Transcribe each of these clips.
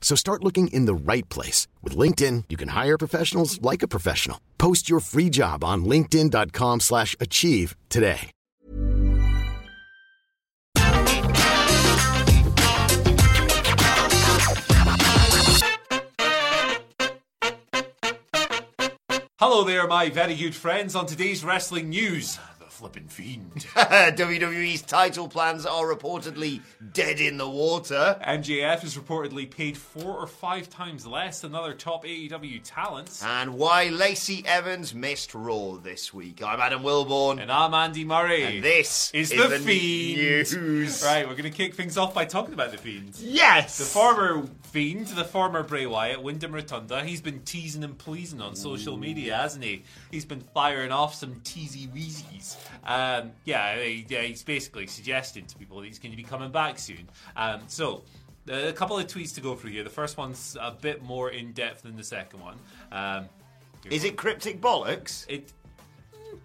So start looking in the right place. With LinkedIn, you can hire professionals like a professional. Post your free job on linkedin.com slash achieve today. Hello there, my very good friends. On today's wrestling news, flippin' fiend. WWE's title plans are reportedly dead in the water. MJF is reportedly paid four or five times less than other top AEW talents. And why Lacey Evans missed Raw this week. I'm Adam Wilborn. And I'm Andy Murray. And this is, is the, the Fiend. news. Right, we're going to kick things off by talking about the Fiend. Yes! The former Fiend, the former Bray Wyatt, Wyndham Rotunda, he's been teasing and pleasing on social media, hasn't he? He's been firing off some teasy weezies. Um, yeah, he- he's basically suggesting to people that he's going to be coming back soon. Um, so, a couple of tweets to go through here. The first one's a bit more in depth than the second one. Um, Is it cryptic bollocks? it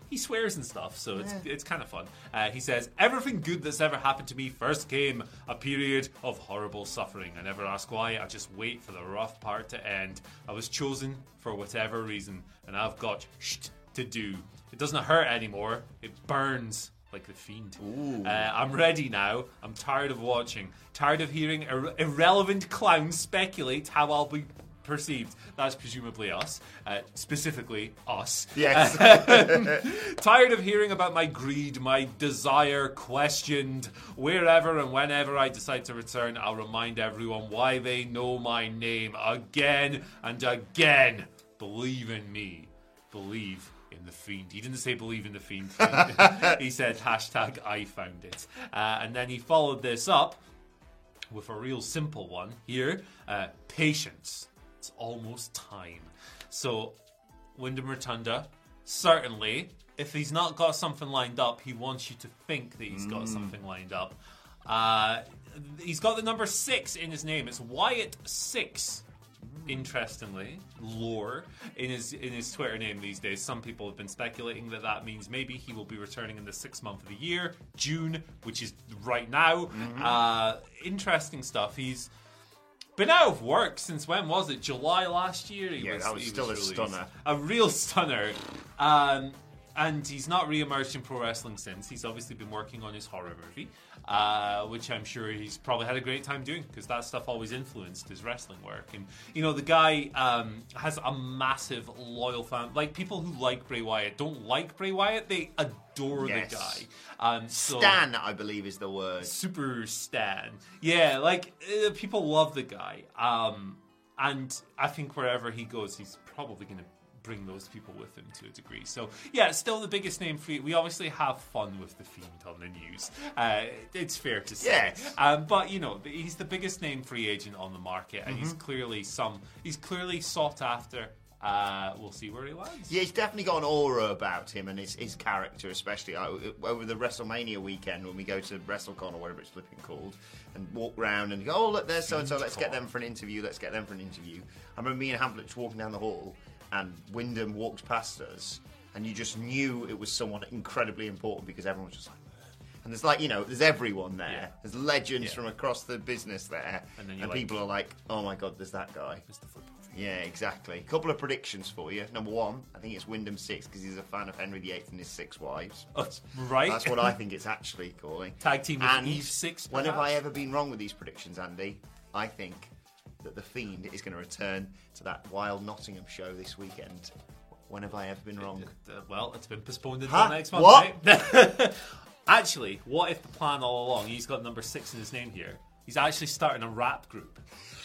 he swears and stuff, so it's it's kind of fun. Uh, he says, "Everything good that's ever happened to me first came a period of horrible suffering. I never ask why. I just wait for the rough part to end. I was chosen for whatever reason, and I've got shit to do. It doesn't hurt anymore. It burns." Like the fiend. Uh, I'm ready now. I'm tired of watching. Tired of hearing ir- irrelevant clowns speculate how I'll be perceived. That's presumably us, uh, specifically us. Yes. Tired of hearing about my greed, my desire questioned. Wherever and whenever I decide to return, I'll remind everyone why they know my name again and again. Believe in me. Believe in the fiend. He didn't say believe in the fiend. he said hashtag I found it. Uh, and then he followed this up with a real simple one here uh, patience. It's almost time. So, Wyndham Rotunda, certainly, if he's not got something lined up, he wants you to think that he's got something lined up. Uh, he's got the number six in his name. It's Wyatt Six. Interestingly, lore in his in his Twitter name these days. Some people have been speculating that that means maybe he will be returning in the sixth month of the year, June, which is right now. Uh, interesting stuff. He's been out of work since when was it? July last year. He Yeah, that was still a released. stunner. A real stunner. Um, and he's not re-emerged in pro wrestling since. He's obviously been working on his horror movie, uh, which I'm sure he's probably had a great time doing because that stuff always influenced his wrestling work. And you know, the guy um, has a massive loyal fan. Like people who like Bray Wyatt don't like Bray Wyatt; they adore Yes. the guy. Um, so, Stan, I believe, is the word. super stan. Yeah, like uh, people love the guy. Um, and I think wherever he goes, he's probably going to bring those people with him to a degree. So yeah, still the biggest name free. We obviously have fun with the fiend on the news. Uh, it's fair to say. Yes. Um, but you know, he's the biggest name free agent on the market, and Mm-hmm. he's clearly some. He's clearly sought after. Uh, we'll see where he lands. Yeah, he's definitely got an aura about him and his, his character, especially uh, over the WrestleMania weekend when we go to WrestleCon or whatever it's flipping called, and walk round and go, oh look, there's so and so. Let's get them for an interview. Let's get them for an interview. I remember me and Hamflett just walking down the hall, and Wyndham walked past us, and you just knew it was someone incredibly important because everyone was just like. And there's like, you know, there's everyone there. Yeah. There's legends Yeah. from across the business there. And And, like- people are like, oh my god, there's that guy. Mr. Yeah, exactly. a couple of predictions for you. Number one, I think it's Wyndham Six because he's a fan of Henry VIII and his six wives. Right. That's what I think it's actually calling. Tag team with and Eve Six, When have? I ever been wrong with these predictions, Andy? I think that the Fiend is going to return to that wild Nottingham show this weekend. When have I ever been wrong? Uh, well, it's been postponed until Huh? next month. What? Right? actually, what if the plan all along? He's got number six in his name here. He's actually starting a rap group,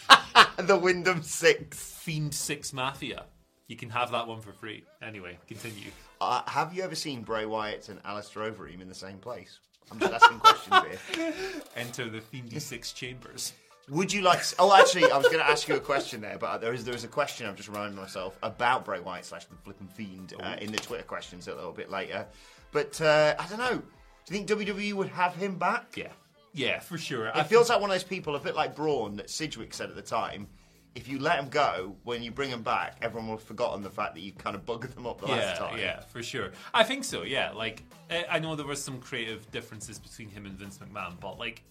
the Wyndham Six. Fiend Six Mafia. You can have that one for free. Anyway, continue. Uh, have you ever seen Bray Wyatt and Alistair Overeem in the same place? I'm just asking questions here. Enter the Fiendy Six Chambers. Would you like? Oh, actually, I was going to ask you a question there, but there is there is a question I've just reminded myself about Bray Wyatt slash the flipping fiend uh, in the Twitter questions a little bit later. But uh, I don't know. Do you think WWE would have him back? Yeah, yeah, for sure. It feels like one of those people, a bit like Braun that Sidgwick said at the time. If you let him go, when you bring him back, everyone will have forgotten the fact that you kind of buggered them up the yeah, last time. yeah, for sure. I think so. Yeah, like I know there was some creative differences between him and Vince McMahon, but like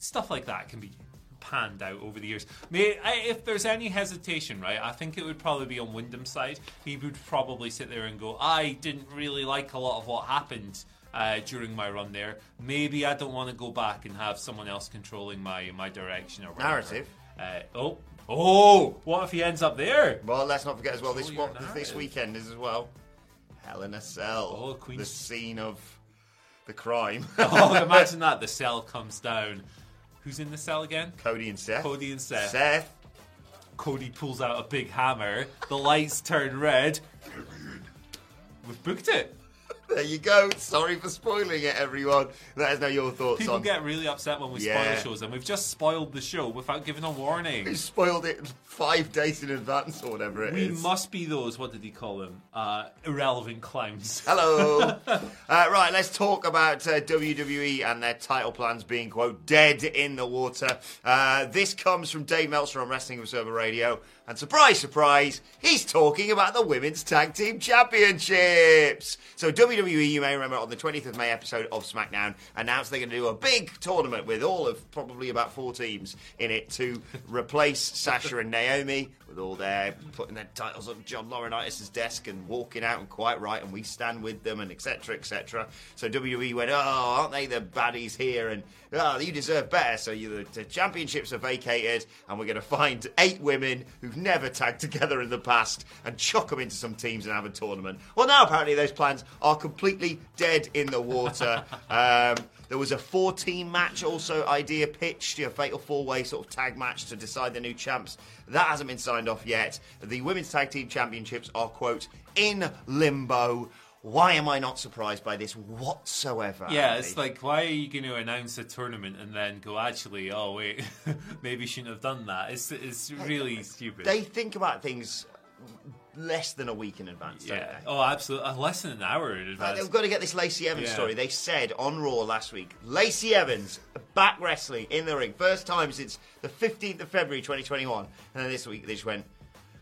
stuff like that can be panned out over the years. May, I, if there's any hesitation, right, I think it would probably be on Wyndham's side. He would probably sit there and go, "I didn't really like a lot of what happened." Uh, during my run there, maybe I don't want to go back and have someone else controlling my my direction or whatever. Narrative. Uh, oh, oh! What if he ends up there? Well, let's not forget as well this what, this weekend is as well. Hell in a Cell. Oh, The scene of the crime. Oh, imagine that. The cell comes down. Who's in the cell again? Cody and Seth. Cody and Seth. Seth. Cody pulls out a big hammer. The lights turn red. We've booked it. There you go. Sorry for spoiling it, everyone. Let us know your thoughts People on. get really upset when we Yeah. spoil shows, and we've just spoiled the show without giving a warning. Who spoiled it five days in advance or whatever it is. We must be those, what did he call them? Uh, irrelevant clowns. Hello. uh, right, let's talk about uh, WWE and their title plans being, quote, dead in the water. Uh, this comes from Dave Meltzer on Wrestling Observer Radio. And surprise, surprise, he's talking about the Women's Tag Team Championships. So, WWE, you may remember, on the 20th of May episode of SmackDown, announced they're going to do a big tournament with all of probably about four teams in it to replace Sasha and Naomi, with all their putting their titles on John Laurinaitis' desk and walking out and quite right, and we stand with them, and etc. etc. So WWE went, oh, aren't they the baddies here? And oh, you deserve better. So you, the championships are vacated, and we're going to find eight women who've never tagged together in the past and chuck them into some teams and have a tournament. Well, now apparently those plans are completely dead in the water. um, there was a four-team match also idea pitched, a fatal four-way sort of tag match to decide the new champs. That hasn't been signed off yet. The women's tag team championships are quote in limbo. Why am I not surprised by this whatsoever? Yeah, Andy? it's like, why are you going to announce a tournament and then go, actually, oh, wait, maybe you shouldn't have done that? It's, it's really stupid. they think about things less than a week in advance. don't yeah. they? Oh, absolutely. Uh, less than an hour in advance. They've got to get this Lacey Evans Yeah. story. They said on Raw last week, Lacey Evans back wrestling in the ring, first time since the 15th of February 2021. And then this week they just went,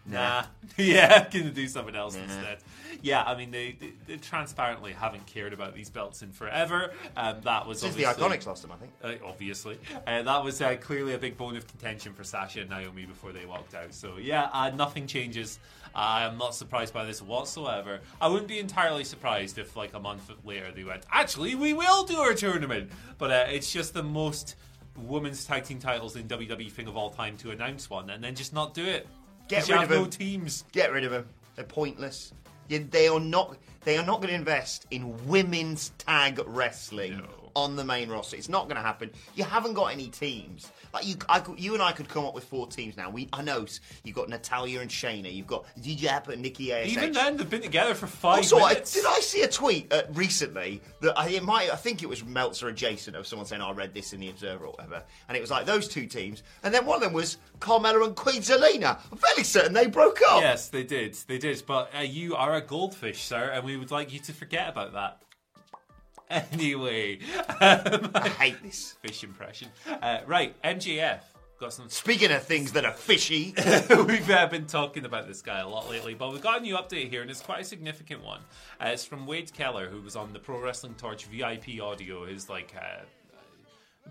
Nah. yeah, gonna do something else instead. Yeah, I mean, they, they, they transparently haven't cared about these belts in forever. Um, that was Since the Iconics lost them, I think. Uh, obviously, uh, that was uh, clearly a big bone of contention for Sasha and Naomi before they walked out. So yeah, uh, nothing changes. I am not surprised by this whatsoever. I wouldn't be entirely surprised if, like a month later, they went, "Actually, we will do our tournament." But uh, it's just the most women's tag team titles in WWE thing of all time to announce one and then just not do it. Get rid of no them. teams. Get rid of them. They're pointless. They are not. They are not going to invest in women's tag wrestling No. On the main roster. It's not going to happen. You haven't got any teams. Like you, I you and I could come up with four teams now. We, I know you've got Natalya and Shayna. You've got Doudrop and Nikki ASH. Even then, they've been together for five Also, I, did I see a tweet uh, recently that I, it might, I think it was Meltzer adjacent of someone saying, "I read this in the Observer or whatever," and it was like those two teams, and then one of them was Carmella and Queen Zelina. I'm fairly certain they broke up. Yes, they did. They did. But uh, you are a goldfish, sir, and we would like you to forget about that. Anyway, um, I hate this. fish impression. Uh, right, MJF. got some. Speaking of things that are fishy, we've uh, been talking about this guy a lot lately, but we've got a new update here, and it's quite a significant one. Uh, it's from Wade Keller, who was on the Pro Wrestling Torch VIP audio, his like uh,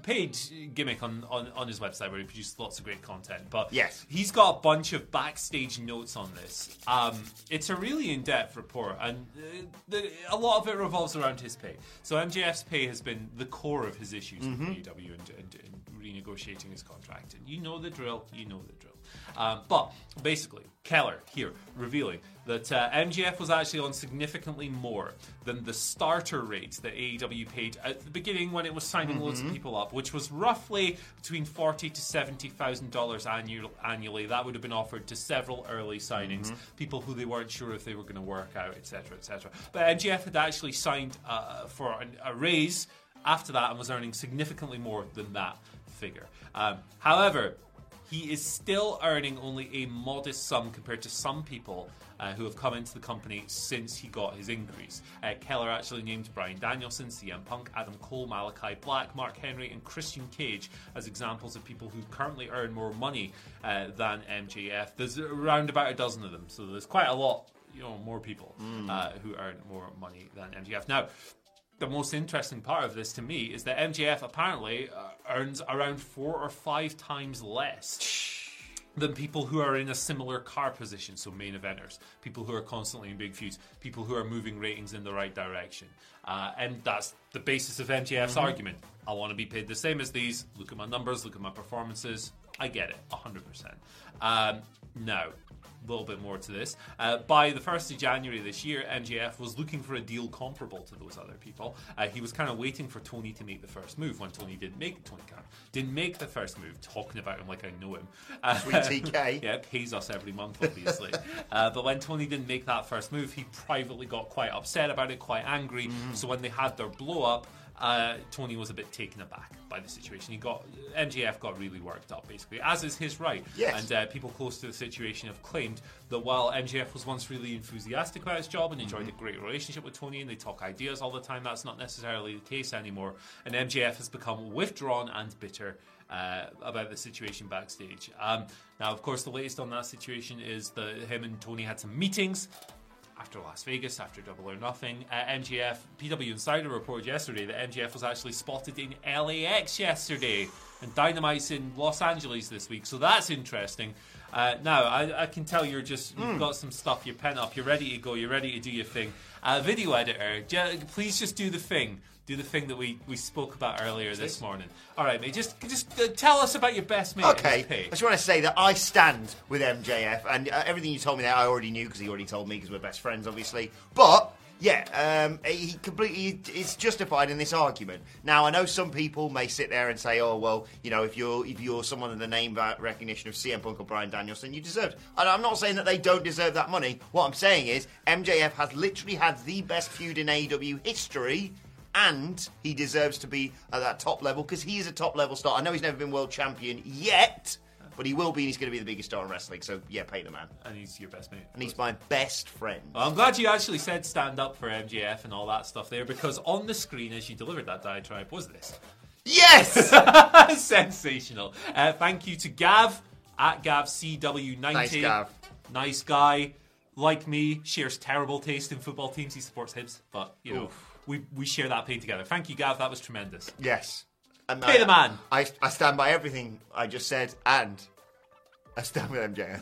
paid gimmick on, on, on his website where he produces lots of great content. But Yes. he's got a bunch of backstage notes on this. Um, it's a really in depth report, and uh, the, a lot of it revolves around his pay. So MJF's pay has been the core of his issues with AEW and, and, and renegotiating his contract. And you know the drill. You know the drill. Um, but basically, Keller here revealing that uh, MJF was actually on significantly more than the starter rate that AEW paid at the beginning when it was signing loads of people up, which was roughly between forty to seventy thousand dollars annual, annually. That would have been offered to several early signings, people who they weren't sure if they were going to work out, etc., etc. But MJF had actually signed uh, for an, a raise after that and was earning significantly more than that figure. Um, however, he is still earning only a modest sum compared to some people uh, who have come into the company since he got his increase. Uh, Keller actually named Bryan Danielson, CM Punk, Adam Cole, Malakai Black, Mark Henry, and Christian Cage as examples of people who currently earn more money uh, than MJF. There's around about a dozen of them, so there's quite a lot, you know, more people uh, who earn more money than MJF. Now, the most interesting part of this to me is that MJF apparently uh, earns around four or five times less than people who are in a similar car position, so main eventers, people who are constantly in big feuds, people who are moving ratings in the right direction. Uh, and that's the basis of MJF's argument. I want to be paid the same as these. Look at my numbers, look at my performances. I get it, 100%. Um, now, a little bit more to this. Uh, by the 1st of January this year, MJF was looking for a deal comparable to those other people. Uh, he was kind of waiting for Tony to make the first move when Tony didn't make Tony Khan didn't make the first move. Talking about him like I know him. Uh, Sweet TK. yeah, pays us every month, obviously. uh, but when Tony didn't make that first move, he privately got quite upset about it, quite angry. So when they had their blow up, uh, Tony was a bit taken aback by the situation. He got MJF got really worked up, basically, as is his right. Yes. And uh, people close to the situation have claimed that while MJF was once really enthusiastic about his job and enjoyed a great relationship with Tony, and they talk ideas all the time, that's not necessarily the case anymore. And MJF has become withdrawn and bitter. Uh, about the situation backstage. Um, now, of course, the latest on that situation is that him and Tony had some meetings after Las Vegas, after Double or Nothing. Uh, MJF, PW Insider reported yesterday that MJF was actually spotted in LAX yesterday, and Dynamite's in Los Angeles this week, so that's interesting. Uh, now, I, I can tell you're just, you've got some stuff, you're pent up, you're ready to go, you're ready to do your thing. Uh, video editor, ju- please just do the thing. Do the thing that we, we spoke about earlier this morning. All right, mate. Just just uh, tell us about your best mate. Okay. I just want to say that I stand with MJF, and uh, everything you told me there I already knew because he already told me because we're best friends, obviously. But yeah, um, he completely is justified in this argument. Now I know some people may sit there and say, "Oh well, you know, if you're if you're someone in the name recognition of CM Punk or Bryan Danielson, you deserve." It. And I'm not saying that they don't deserve that money. What I'm saying is MJF has literally had the best feud in AEW history and he deserves to be at that top level because he is a top level star. I know he's never been world champion yet, but he will be, and he's going to be the biggest star in wrestling. So yeah, pay the man, And he's your best mate. and he's my best friend. Well, I'm glad you actually said stand up for MJF and all that stuff there because on the screen as you delivered that diatribe was this. Yes, Sensational. Uh, thank you to Gav at GavCW90. Nice, Gav. Nice guy. Like me, shares terrible taste in football teams. He supports Hibs, but you know, we, we share that pain together. Thank you, Gav. That was tremendous. yes. And Pay I- the man. I, I stand by everything I just said, and I stand with MJF.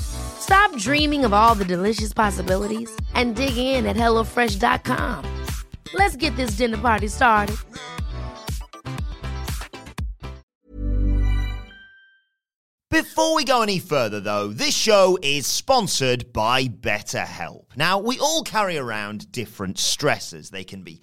Stop dreaming of all the delicious possibilities and dig in at HelloFresh.com. Let's get this dinner party started. Before we go any further, though, this show is sponsored by BetterHelp. Now, we all carry around different stressors. They can be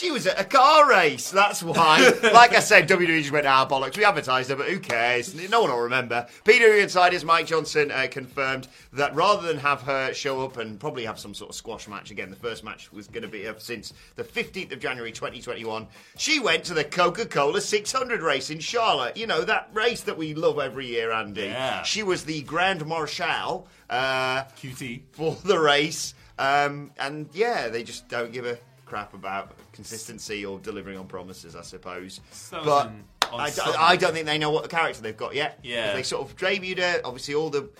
She was at a car race, that's why. like I said, WWE just went, ah, bollocks, we advertised her, but who cares? No one will remember. PW Insiders Mike Johnson uh, confirmed that rather than have her show up and probably have some sort of squash match again, the first match was going to be up since the 15th of January 2021, she went to the Coca Cola 600 race in Charlotte. You know, that race that we love every year, Andy. Yeah. She was the Grand Marshal uh, QT. for the race. Um, and yeah, they just don't give a crap about consistency or delivering on promises, I suppose. So but on I, d- Sunday- I don't think they know what the character they've got yet. Yeah. They sort of debuted her, obviously, all the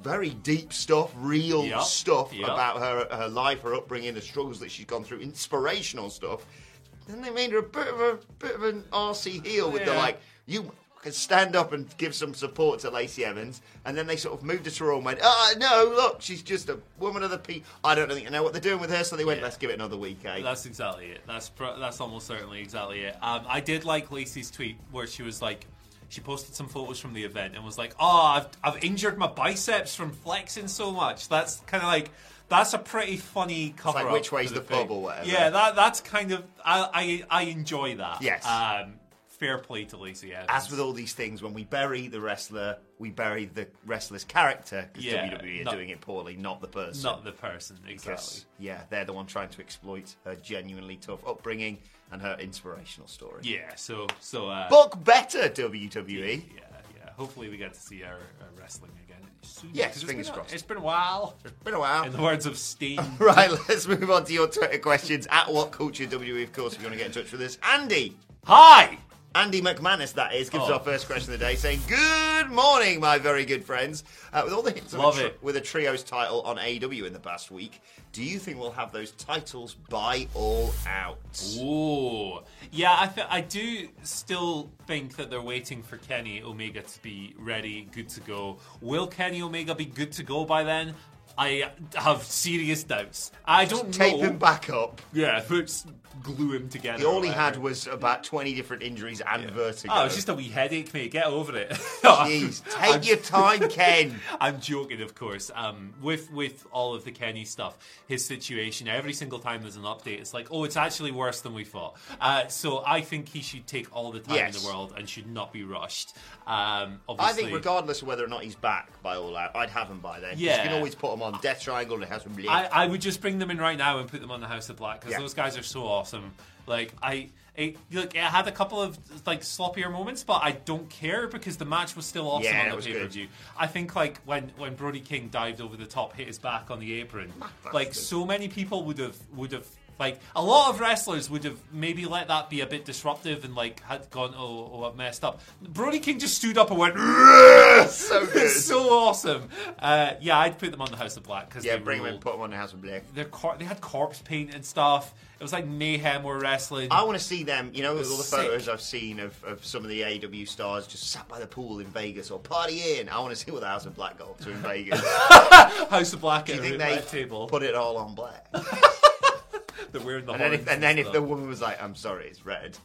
very deep stuff, real Yep, stuff yep. about her, her life, her upbringing, the struggles that she's gone through, inspirational stuff. Then they made her a bit of a bit of an RC heel with the like, you can stand up and give some support to Lacey Evans, and then they sort of moved her to Raw and went, ah, no, look, she's just a woman of the people. I don't think they know what they're doing with her, so they went, Yeah. let's give it another week, eh? That's exactly it. That's pro- that's almost certainly exactly it. Um, I did like Lacey's tweet where she was like, she posted some photos from the event and was like, "Oh, I've I've injured my biceps from flexing so much." That's kind of like. That's a pretty funny cover. like which way's the, the pub or whatever. Yeah, that that's kind of I I, I enjoy that. Yes. Um, fair play to Lacey Evans. As with all these things, when we bury the wrestler, we bury the wrestler's character because Yeah, WWE are not- doing it poorly, not the person. not the person exactly. Because, yeah, they're the one trying to exploit her genuinely tough upbringing and her inspirational story. Yeah. So so. Uh, Book better, WWE. Yeah, yeah. Hopefully we get to see our, uh, wrestling again soon. Yes, it's fingers been a- crossed. It's been a while. It's been a while. In the words of Steen. Right, let's move on to your Twitter questions. At What Culture WWE, of course, if you want to get in touch with us. Andy. Hi! Andy McManus, that is, gives us Oh. our first question of the day, saying, "Good morning, my very good friends. Uh, with all the hits of a tri- it. with a trios title on AEW in the past week, do you think we'll have those titles by all out?" Ooh. Yeah, I, th- I do still think that they're waiting for Kenny Omega to be ready, good to go. Will Kenny Omega be good to go by then? I have serious doubts. I don't Tape know. him back up. Yeah, but glue him together. The all he had was about twenty different injuries and vertigo. Oh, it's just a wee headache, mate. Get over it. Jeez, take I'm- your time, Ken. I'm joking, of course. Um, with with all of the Kenny stuff, his situation. Every single time there's an update, it's like, oh, it's actually worse than we thought. Uh, so I think he should take all the time in the world and should not be rushed. Um, I think, regardless of whether or not he's back by all out, I'd have him by then. 'Cause Yeah. you can always put him on Death Triangle and House of Black. I, I would just bring them in right now and put them on the House of Black because Yeah. those guys are so awesome. Like I, it, look, it had a couple of like sloppier moments, but I don't care because the match was still awesome Yeah, on the pay per view. I think like when when Brody King dived over the top, hit his back on the apron, like good. so many people would have would have. Like a lot of wrestlers would have maybe let that be a bit disruptive and like had gone oh, oh I've messed up. Brody King just stood up and went so good. so awesome. Uh, yeah, I'd put them on the House of Black because yeah, they bring them in, put them on the House of Black. Cor- they had corpse paint and stuff. It was like mayhem were wrestling. I want to see them, you know, all the Sick. photos I've seen of, of some of the AEW stars just sat by the pool in Vegas or partying. I want to see what the House of Black got up to in Vegas. House of Black Do you think they table. put it all on black? They're wearing the And then, if, and then if the woman was like, "I'm sorry, it's red,"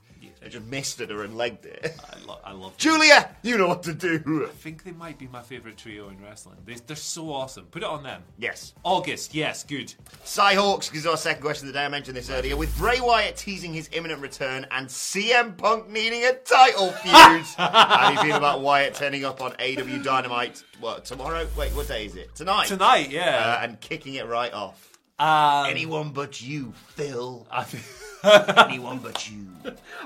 I just missed misted her and legged it. I, lo- I love. Julia, you know what to do. I think they might be my favorite trio in wrestling. They, they're so awesome. Put it on them. Yes. August, yes, good. Cyhawks is our second question of the day. I mentioned this earlier. With Bray Wyatt teasing his imminent return and CM Punk needing a title feud, how do you feel about Wyatt turning up on AW Dynamite? What tomorrow? Wait, what day is it? Tonight. Tonight, yeah. Uh, and kicking it right off. Um, Anyone but you, Phil. I think- Anyone but you.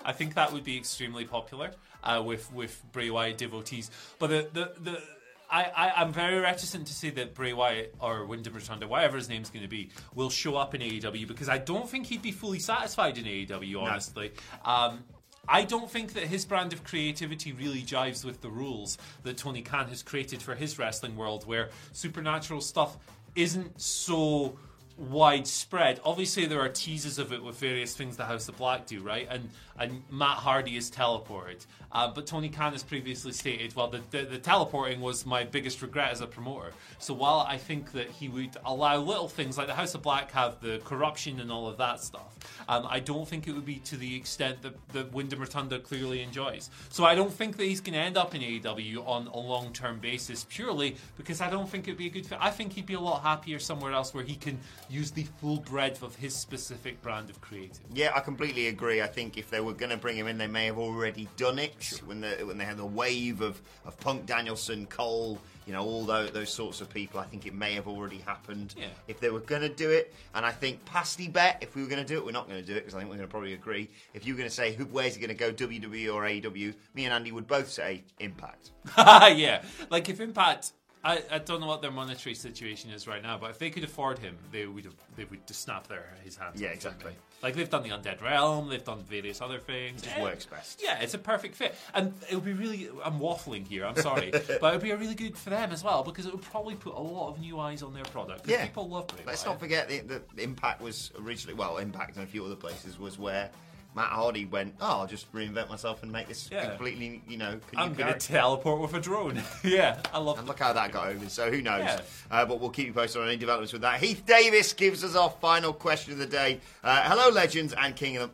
I think that would be extremely popular uh, with with Bray Wyatt devotees. But the the, the I, I I'm very reticent to say that Bray Wyatt or Wyndham Rotunda, whatever his name's going to be, will show up in AEW because I don't think he'd be fully satisfied in AEW. Honestly. Um, I don't think that his brand of creativity really jives with the rules that Tony Khan has created for his wrestling world, where supernatural stuff isn't so widespread. Obviously, there are teasers of it with various things the House of Black do, right? And and Matt Hardy is teleported, uh, but Tony Khan has previously stated, well, the, the the teleporting was my biggest regret as a promoter. So while I think that he would allow little things like the House of Black have the corruption and all of that stuff, um, I don't think it would be to the extent that that Wyndham Rotunda clearly enjoys. So I don't think that he's going to end up in AEW on a long term basis purely because I don't think it'd be a good fit. I think he'd be a lot happier somewhere else where he can use the full breadth of his specific brand of creative. Yeah, I completely agree. I think if they were going to bring him in, they may have already done it when the when they had the wave of, of Punk, Danielson, Cole, you know, all those, those sorts of people. I think it may have already happened Yeah. if they were going to do it. And I think Pasty bet if we were going to do it, we're not going to do it because I think we're going to probably agree. If you were going to say who, where's he going to go, WWE or AEW, me and Andy would both say Impact. yeah, like if Impact, I, I don't know what their monetary situation is right now, but if they could afford him, they would have, they would just snap their his hands. Yeah, off, exactly. Like they've done the Undead Realm, they've done various other things. It Just works best. Yeah, it's a perfect fit, and it would be really. I'm waffling here. I'm sorry, but it would be a really good for them as well because it would probably put a lot of new eyes on their product. Yeah. people love Let's not forget that the Impact was originally, well, Impact and a few other places was where Matt Hardy went, oh, I'll just reinvent myself and make this Yeah. completely, you know, I'm going to teleport with a drone. yeah, I love And look how that got over. So who knows? Yeah. Uh, but we'll keep you posted on any developments with that. Heath Davis gives us our final question of the day. Uh, hello, legends and King of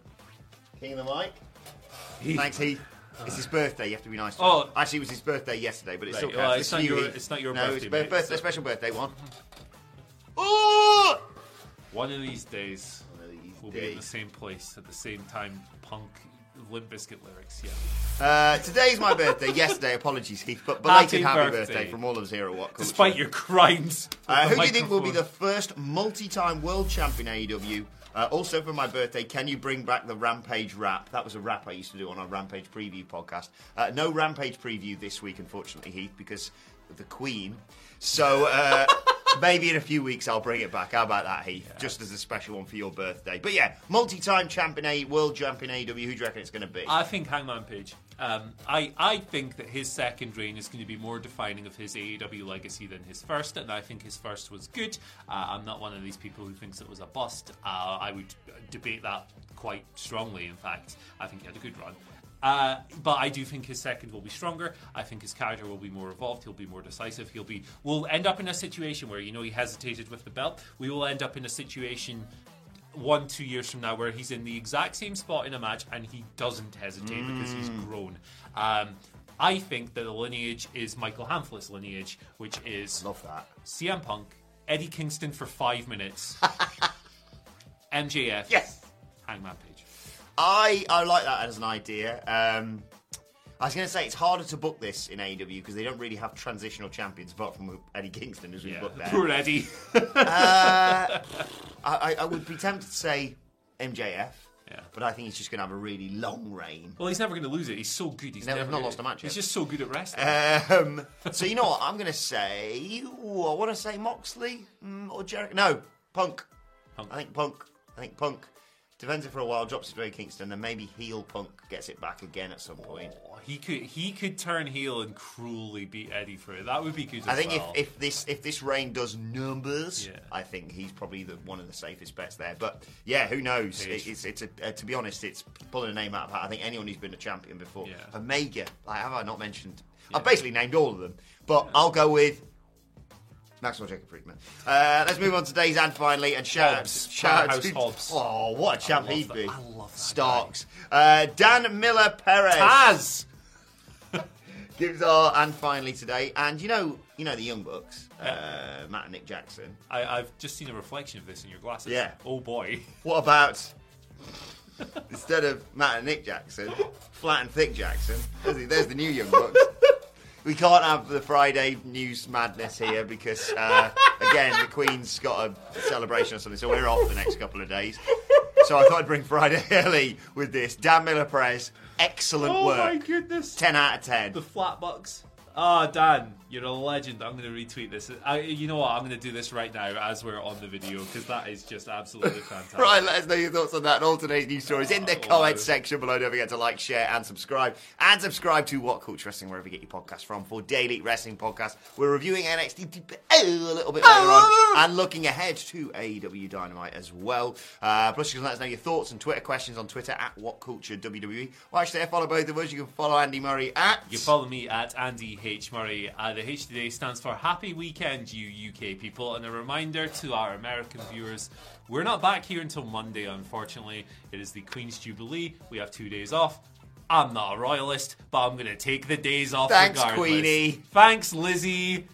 the King of the Mic. Heath. Thanks, Heath. It's his birthday. You have to be nice. To Oh. him. actually, it was his birthday yesterday, but it still Right, counts. well, This it's not your- it's not your no, birthday, it's a birthday, so- special birthday one. Ooh! One of these days, One of these we'll be in the same place at the same time. Punk, Limp Bizkit lyrics. Yeah. Uh, today's my birthday. Yesterday, apologies, Heath, but belated Happy happy, birthday. birthday. from all of us here at What Culture. Despite your crimes. Uh, who do you think will be the first multi-time world champion AEW? Uh, also for my birthday, can you bring back the Rampage rap? That was a rap I used to do on our Rampage preview podcast. Uh, no Rampage preview this week, unfortunately, Heath, because the Queen. So uh, maybe in a few weeks I'll bring it back. How about that, Heath? Just as a special one for your birthday. But yeah, multi-time champion A, world champion AEW. Who do you reckon it's going to be? I think Hangman Page. Um, I, I think that his second reign is going to be more defining of his AEW legacy than his first, and I think his first was good. Uh, I'm not one of these people who thinks it was a bust. Uh, I would debate that quite strongly, in fact. I think he had a good run. Uh, but I do think his second will be stronger. I think his character will be more evolved. He'll be more decisive. He'll be. We'll end up in a situation where you know he hesitated with the belt. We will end up in a situation one, two years from now where he's in the exact same spot in a match and he doesn't hesitate because he's grown. Um, I think that the lineage is Michael Hamflett's lineage, which is Love that. CM Punk, Eddie Kingston for five minutes, MJF, Yes. Hangman Page. I I like that as an idea. Um, I was going to say it's harder to book this in AEW because they don't really have transitional champions apart from Eddie Kingston, as we Yeah, booked there. poor Eddie. I, I, I would be tempted to say MJF, Yeah. but I think he's just going to have a really long reign. well, he's never going to lose it. He's so good. He's Never- never not lost a match He's just so good at wrestling. Um, so you know what? I'm going to say. Ooh, I want to say Moxley mm, or Jericho. No, Punk. Punk. I think Punk. I think Punk defends it for a while, drops it to Eddie Kingston, and maybe heel Punk gets it back again at some point. Oh, he could he could turn heel and cruelly beat Eddie for it. That would be good. I think well. if, if this if this reign does numbers, Yeah. I think he's probably the one of the safest bets there. But yeah, who knows? It, it's it's a, uh, to be honest, it's pulling a name out of hat. I think anyone who's been a champion before, Yeah. Omega, like, have I not mentioned? I've basically named all of them, but I'll go with. Maxwell Jacob Friedman. Uh, let's move on to days and finally and shout Hobbs. out, shout out to Hobbs. Oh, what a champ he'd be! I love that Starks. Uh, Dan Miller Perez Taz. gives our and finally today, and you know, you know the Young Bucks, uh, Matt and Nick Jackson. I, I've just seen a reflection of this in your glasses. Yeah. Oh boy. What about instead of Matt and Nick Jackson, Flat and Thick Jackson? There's the, there's the new Young Bucks. We can't have the Friday news madness here because, uh, again, the Queen's got a celebration or something, so we're off the next couple of days. So I thought I'd bring Friday early with this. Dan Miller Perez, excellent Oh work. Oh my goodness. 10 out of 10. The flat box. Ah, Dan, you're a legend. I'm going to retweet this. I, you know what? I'm going to do this right now as we're on the video because that is just absolutely fantastic. Right, let us know your thoughts on that and all today's news stories in the Oh, comments section below. Don't forget to like, share, and subscribe. And subscribe to What Culture Wrestling, wherever you get your podcast from, for daily wrestling podcasts. We're reviewing NXT a little bit later on and looking ahead to AEW Dynamite as well. Uh, plus, you can let us know your thoughts and Twitter questions on Twitter at What Culture WWE. Well, actually, follow both of us. You can follow Andy Murray at. You can follow me at Andy H. Murray. Uh, the H today stands for Happy Weekend, you UK people. And a reminder to our American viewers we're not back here until Monday, unfortunately. It is the Queen's Jubilee. We have two days off. I'm not a royalist, but I'm going to take the days off Thanks, regardless. Queenie. Thanks, Lizzie.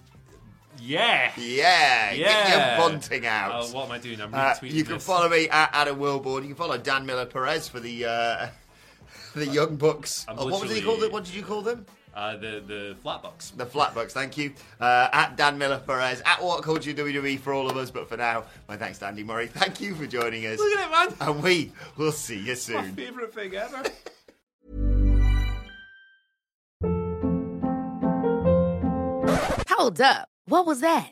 Yeah. Yeah, Yeah. get your bunting out. Uh, what am I doing? I'm Uh, retweeting you can this. follow me at Adam Wilborn. You can follow Dan Miller Perez for the uh, the Young Bucks. Oh, what was he called? What did you call them? Uh, the the flatbucks. The Flatbox, Thank you. Uh, at Dan Miller Perez. At What Culture WWE for all of us. But for now, my thanks to Andy Murray. Thank you for joining us. Look at it, man. And we will see you soon. My soon. favourite thing ever. Hold up. What was that?